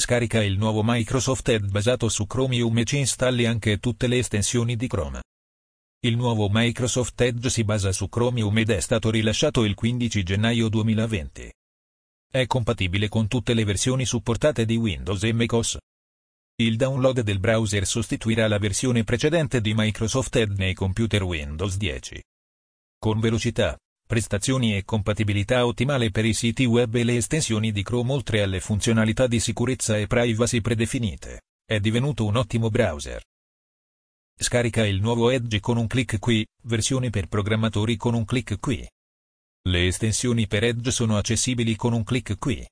Scarica il nuovo Microsoft Edge basato su Chromium e ci installi anche tutte le estensioni di Chrome. Il nuovo Microsoft Edge si basa su Chromium ed è stato rilasciato il 15 gennaio 2020. È compatibile con tutte le versioni supportate di Windows e macOS. Il download del browser sostituirà la versione precedente di Microsoft Edge nei computer Windows 10. Con velocità, prestazioni e compatibilità ottimale per i siti web e le estensioni di Chrome oltre alle funzionalità di sicurezza e privacy predefinite, è divenuto un ottimo browser. Scarica il nuovo Edge con un clic qui, versione per programmatori con un clic qui. Le estensioni per Edge sono accessibili con un clic qui.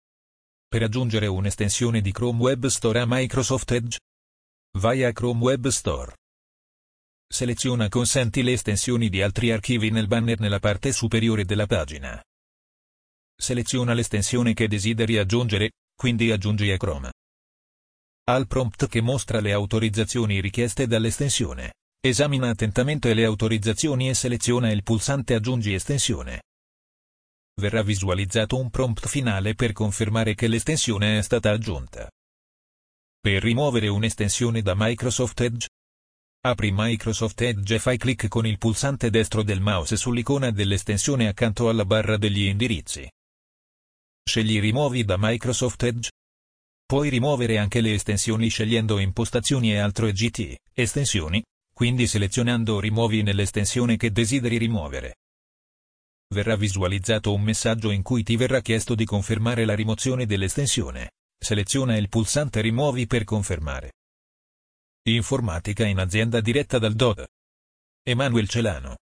Per aggiungere un'estensione di Chrome Web Store a Microsoft Edge, vai a Chrome Web Store. Seleziona Consenti le estensioni di altri archivi nel banner nella parte superiore della pagina. Seleziona l'estensione che desideri aggiungere, quindi aggiungi a Chrome. Al prompt che mostra le autorizzazioni richieste dall'estensione, esamina attentamente le autorizzazioni e seleziona il pulsante Aggiungi estensione. Verrà visualizzato un prompt finale per confermare che l'estensione è stata aggiunta. Per rimuovere un'estensione da Microsoft Edge, Apri Microsoft Edge e fai clic con il pulsante destro del mouse sull'icona dell'estensione accanto alla barra degli indirizzi. Scegli Rimuovi da Microsoft Edge. Puoi rimuovere anche le estensioni scegliendo Impostazioni e altro EGT, Estensioni, quindi selezionando Rimuovi nell'estensione che desideri rimuovere. Verrà visualizzato un messaggio in cui ti verrà chiesto di confermare la rimozione dell'estensione. Seleziona il pulsante Rimuovi per confermare. Informatica in azienda diretta dal DOD. Emanuel Celano